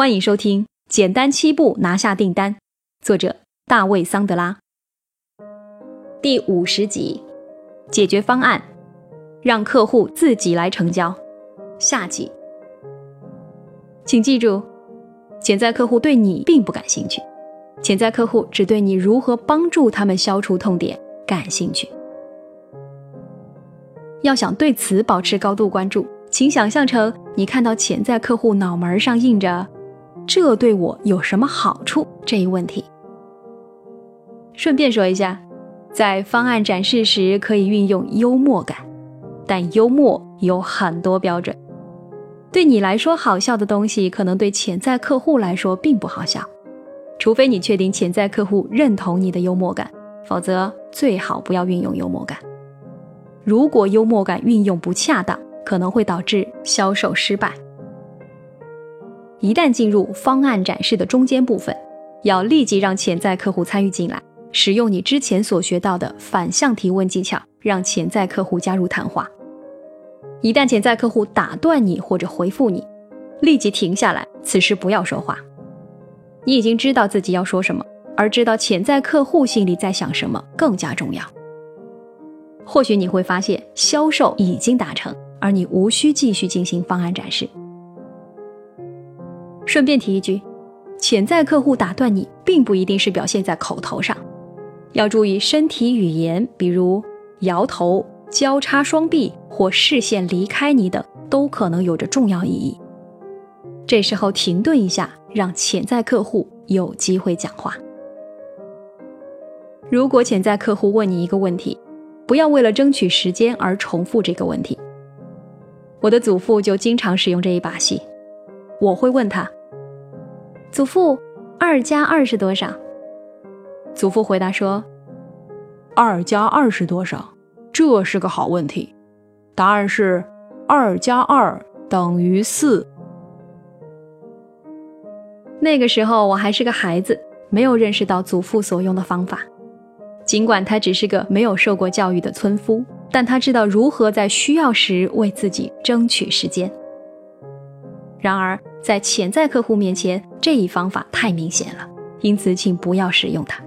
欢迎收听《简单七步拿下订单》，作者大卫·桑德拉。第五十集，解决方案，让客户自己来成交。下集，请记住，潜在客户对你并不感兴趣，潜在客户只对你如何帮助他们消除痛点感兴趣。要想对此保持高度关注，请想象成你看到潜在客户脑门上印着。这对我有什么好处？这一问题。顺便说一下，在方案展示时可以运用幽默感，但幽默有很多标准。对你来说好笑的东西，可能对潜在客户来说并不好笑。除非你确定潜在客户认同你的幽默感，否则最好不要运用幽默感。如果幽默感运用不恰当，可能会导致销售失败。一旦进入方案展示的中间部分，要立即让潜在客户参与进来，使用你之前所学到的反向提问技巧，让潜在客户加入谈话。一旦潜在客户打断你或者回复你，立即停下来，此时不要说话。你已经知道自己要说什么，而知道潜在客户心里在想什么更加重要。或许你会发现销售已经达成，而你无需继续进行方案展示。顺便提一句，潜在客户打断你，并不一定是表现在口头上，要注意身体语言，比如摇头、交叉双臂或视线离开你等，都可能有着重要意义。这时候停顿一下，让潜在客户有机会讲话。如果潜在客户问你一个问题，不要为了争取时间而重复这个问题。我的祖父就经常使用这一把戏，我会问他。祖父，二加二是多少？祖父回答说：“二加二是多少？这是个好问题。答案是二加二等于四。”那个时候我还是个孩子，没有认识到祖父所用的方法。尽管他只是个没有受过教育的村夫，但他知道如何在需要时为自己争取时间。然而，在潜在客户面前，这一方法太明显了，因此请不要使用它。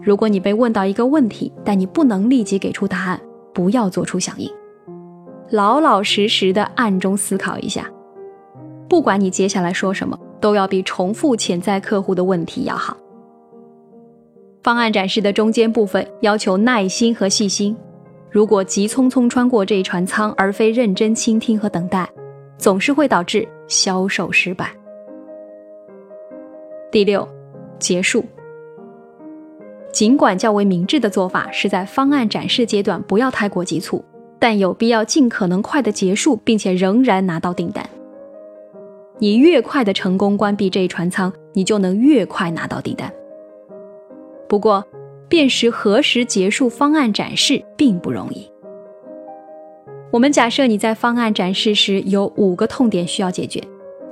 如果你被问到一个问题，但你不能立即给出答案，不要做出响应，老老实实的暗中思考一下。不管你接下来说什么，都要比重复潜在客户的问题要好。方案展示的中间部分要求耐心和细心，如果急匆匆穿过这一船舱，而非认真倾听和等待。总是会导致销售失败。第六，结束。尽管较为明智的做法是在方案展示阶段不要太过急促，但有必要尽可能快的结束，并且仍然拿到订单。你越快的成功关闭这一船舱，你就能越快拿到订单。不过，辨识何时结束方案展示并不容易。我们假设你在方案展示时有五个痛点需要解决。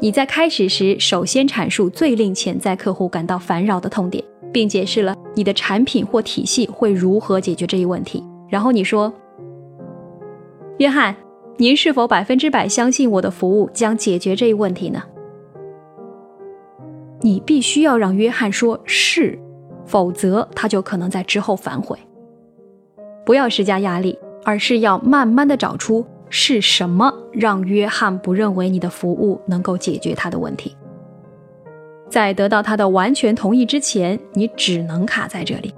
你在开始时首先阐述最令潜在客户感到烦扰的痛点，并解释了你的产品或体系会如何解决这一问题。然后你说：“约翰，您是否百分之百相信我的服务将解决这一问题呢？”你必须要让约翰说是，否则他就可能在之后反悔。不要施加压力。而是要慢慢的找出是什么让约翰不认为你的服务能够解决他的问题。在得到他的完全同意之前，你只能卡在这里。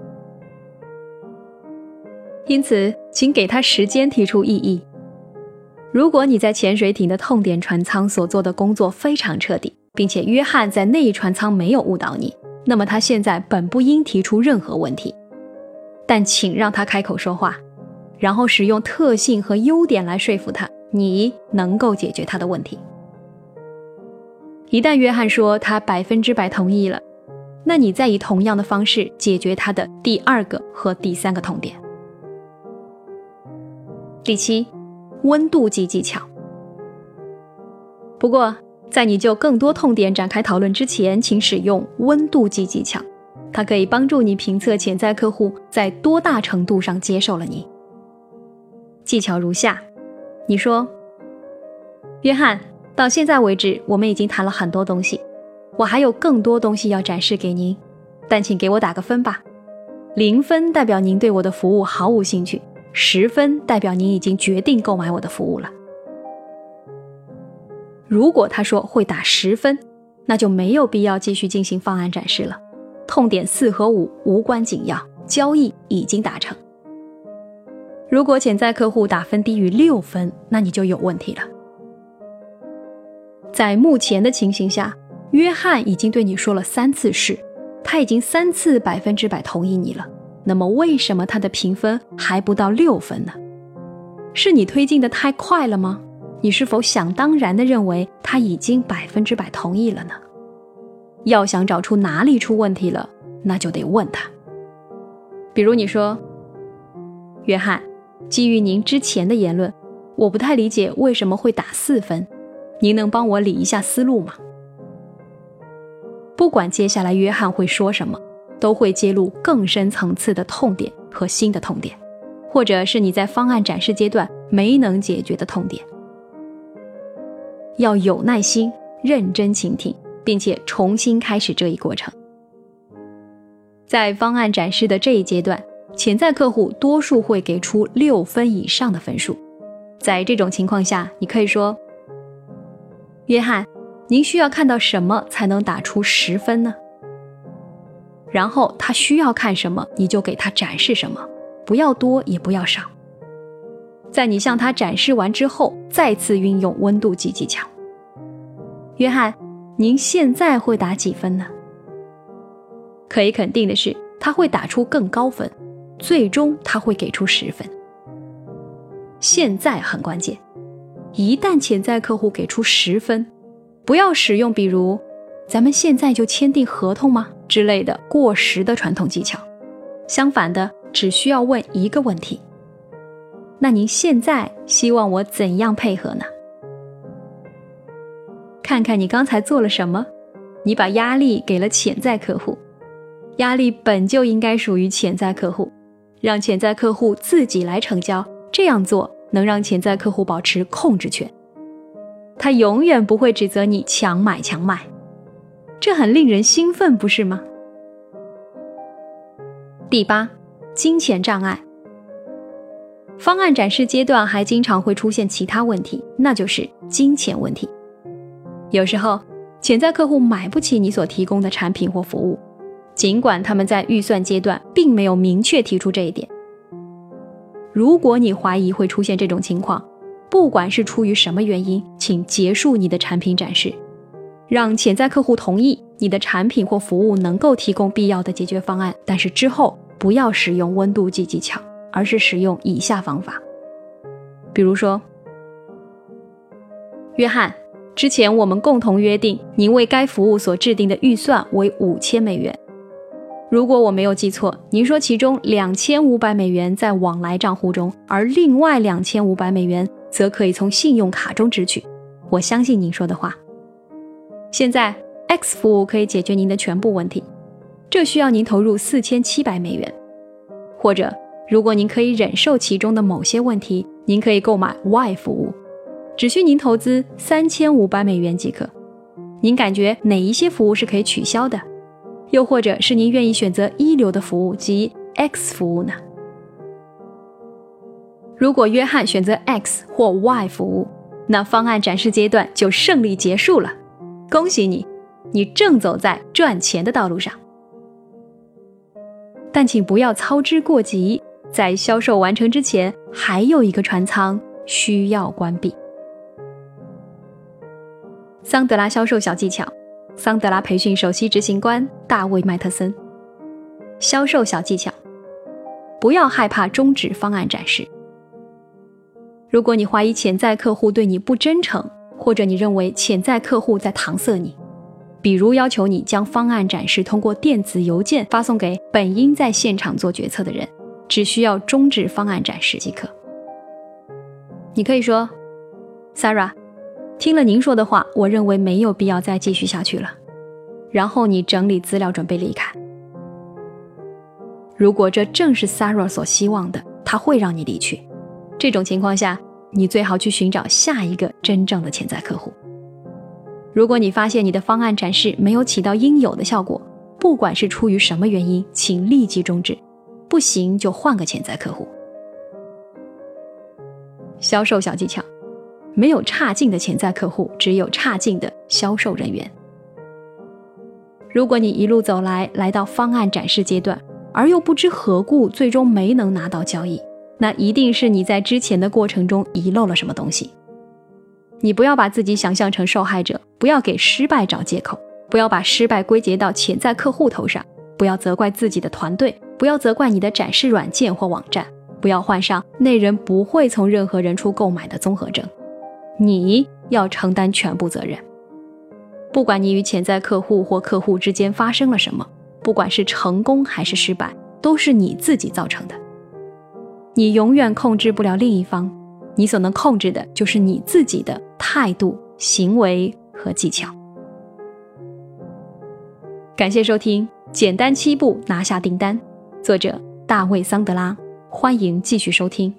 因此，请给他时间提出异议。如果你在潜水艇的痛点船舱所做的工作非常彻底，并且约翰在那一船舱没有误导你，那么他现在本不应提出任何问题。但请让他开口说话。然后使用特性和优点来说服他，你能够解决他的问题。一旦约翰说他百分之百同意了，那你再以同样的方式解决他的第二个和第三个痛点。第七，温度计技巧。不过，在你就更多痛点展开讨论之前，请使用温度计技巧，它可以帮助你评测潜在客户在多大程度上接受了你。技巧如下：你说，约翰，到现在为止，我们已经谈了很多东西，我还有更多东西要展示给您，但请给我打个分吧。零分代表您对我的服务毫无兴趣，十分代表您已经决定购买我的服务了。如果他说会打十分，那就没有必要继续进行方案展示了。痛点四和五无关紧要，交易已经达成。如果潜在客户打分低于六分，那你就有问题了。在目前的情形下，约翰已经对你说了三次是。他已经三次百分之百同意你了，那么为什么他的评分还不到六分呢？是你推进的太快了吗？你是否想当然的认为他已经百分之百同意了呢？要想找出哪里出问题了，那就得问他。比如你说，约翰，基于您之前的言论，我不太理解为什么会打四分，您能帮我理一下思路吗？不管接下来约翰会说什么，都会揭露更深层次的痛点和新的痛点，或者是你在方案展示阶段没能解决的痛点。要有耐心，认真倾听，并且重新开始这一过程。在方案展示的这一阶段，潜在客户多数会给出六分以上的分数。在这种情况下，你可以说：“约翰。”您需要看到什么才能打出十分呢？然后他需要看什么，你就给他展示什么，不要多也不要少。在你向他展示完之后，再次运用温度计技巧。约翰，您现在会打几分呢？可以肯定的是，他会打出更高分，最终他会给出十分。现在很关键，一旦潜在客户给出十分。不要使用比如“咱们现在就签订合同吗”之类的过时的传统技巧。相反的，只需要问一个问题：“那您现在希望我怎样配合呢？”看看你刚才做了什么，你把压力给了潜在客户。压力本就应该属于潜在客户，让潜在客户自己来成交。这样做能让潜在客户保持控制权。他永远不会指责你强买强卖，这很令人兴奋，不是吗？第八，金钱障碍。方案展示阶段还经常会出现其他问题，那就是金钱问题。有时候，潜在客户买不起你所提供的产品或服务，尽管他们在预算阶段并没有明确提出这一点。如果你怀疑会出现这种情况，不管是出于什么原因，请结束你的产品展示，让潜在客户同意你的产品或服务能够提供必要的解决方案。但是之后不要使用温度计技巧，而是使用以下方法。比如说，约翰，之前我们共同约定，您为该服务所制定的预算为五千美元。如果我没有记错，您说其中两千五百美元在往来账户中，而另外两千五百美元。则可以从信用卡中支取。我相信您说的话。现在 X 服务可以解决您的全部问题，这需要您投入四千七百美元。或者，如果您可以忍受其中的某些问题，您可以购买 Y 服务，只需您投资三千五百美元即可。您感觉哪一些服务是可以取消的？又或者是您愿意选择一流的服务及 X 服务呢？如果约翰选择 X 或 Y 服务，那方案展示阶段就胜利结束了。恭喜你，你正走在赚钱的道路上。但请不要操之过急，在销售完成之前，还有一个船舱需要关闭。桑德拉销售小技巧，桑德拉培训首席执行官大卫麦特森。销售小技巧，不要害怕终止方案展示。如果你怀疑潜在客户对你不真诚，或者你认为潜在客户在搪塞你，比如要求你将方案展示通过电子邮件发送给本应在现场做决策的人，只需要终止方案展示即可。你可以说：“Sarah，听了您说的话，我认为没有必要再继续下去了。”然后你整理资料准备离开。如果这正是 Sarah 所希望的，他会让你离去。这种情况下，你最好去寻找下一个真正的潜在客户。如果你发现你的方案展示没有起到应有的效果，不管是出于什么原因，请立即终止。不行就换个潜在客户。销售小技巧：没有差劲的潜在客户，只有差劲的销售人员。如果你一路走来，来到方案展示阶段，而又不知何故最终没能拿到交易，那一定是你在之前的过程中遗漏了什么东西。你不要把自己想象成受害者，不要给失败找借口，不要把失败归结到潜在客户头上，不要责怪自己的团队，不要责怪你的展示软件或网站，不要患上那人不会从任何人处购买的综合症。你要承担全部责任。不管你与潜在客户或客户之间发生了什么，不管是成功还是失败，都是你自己造成的。你永远控制不了另一方，你所能控制的就是你自己的。态度、行为和技巧。感谢收听《简单七步拿下订单》，作者大卫·桑德拉。欢迎继续收听。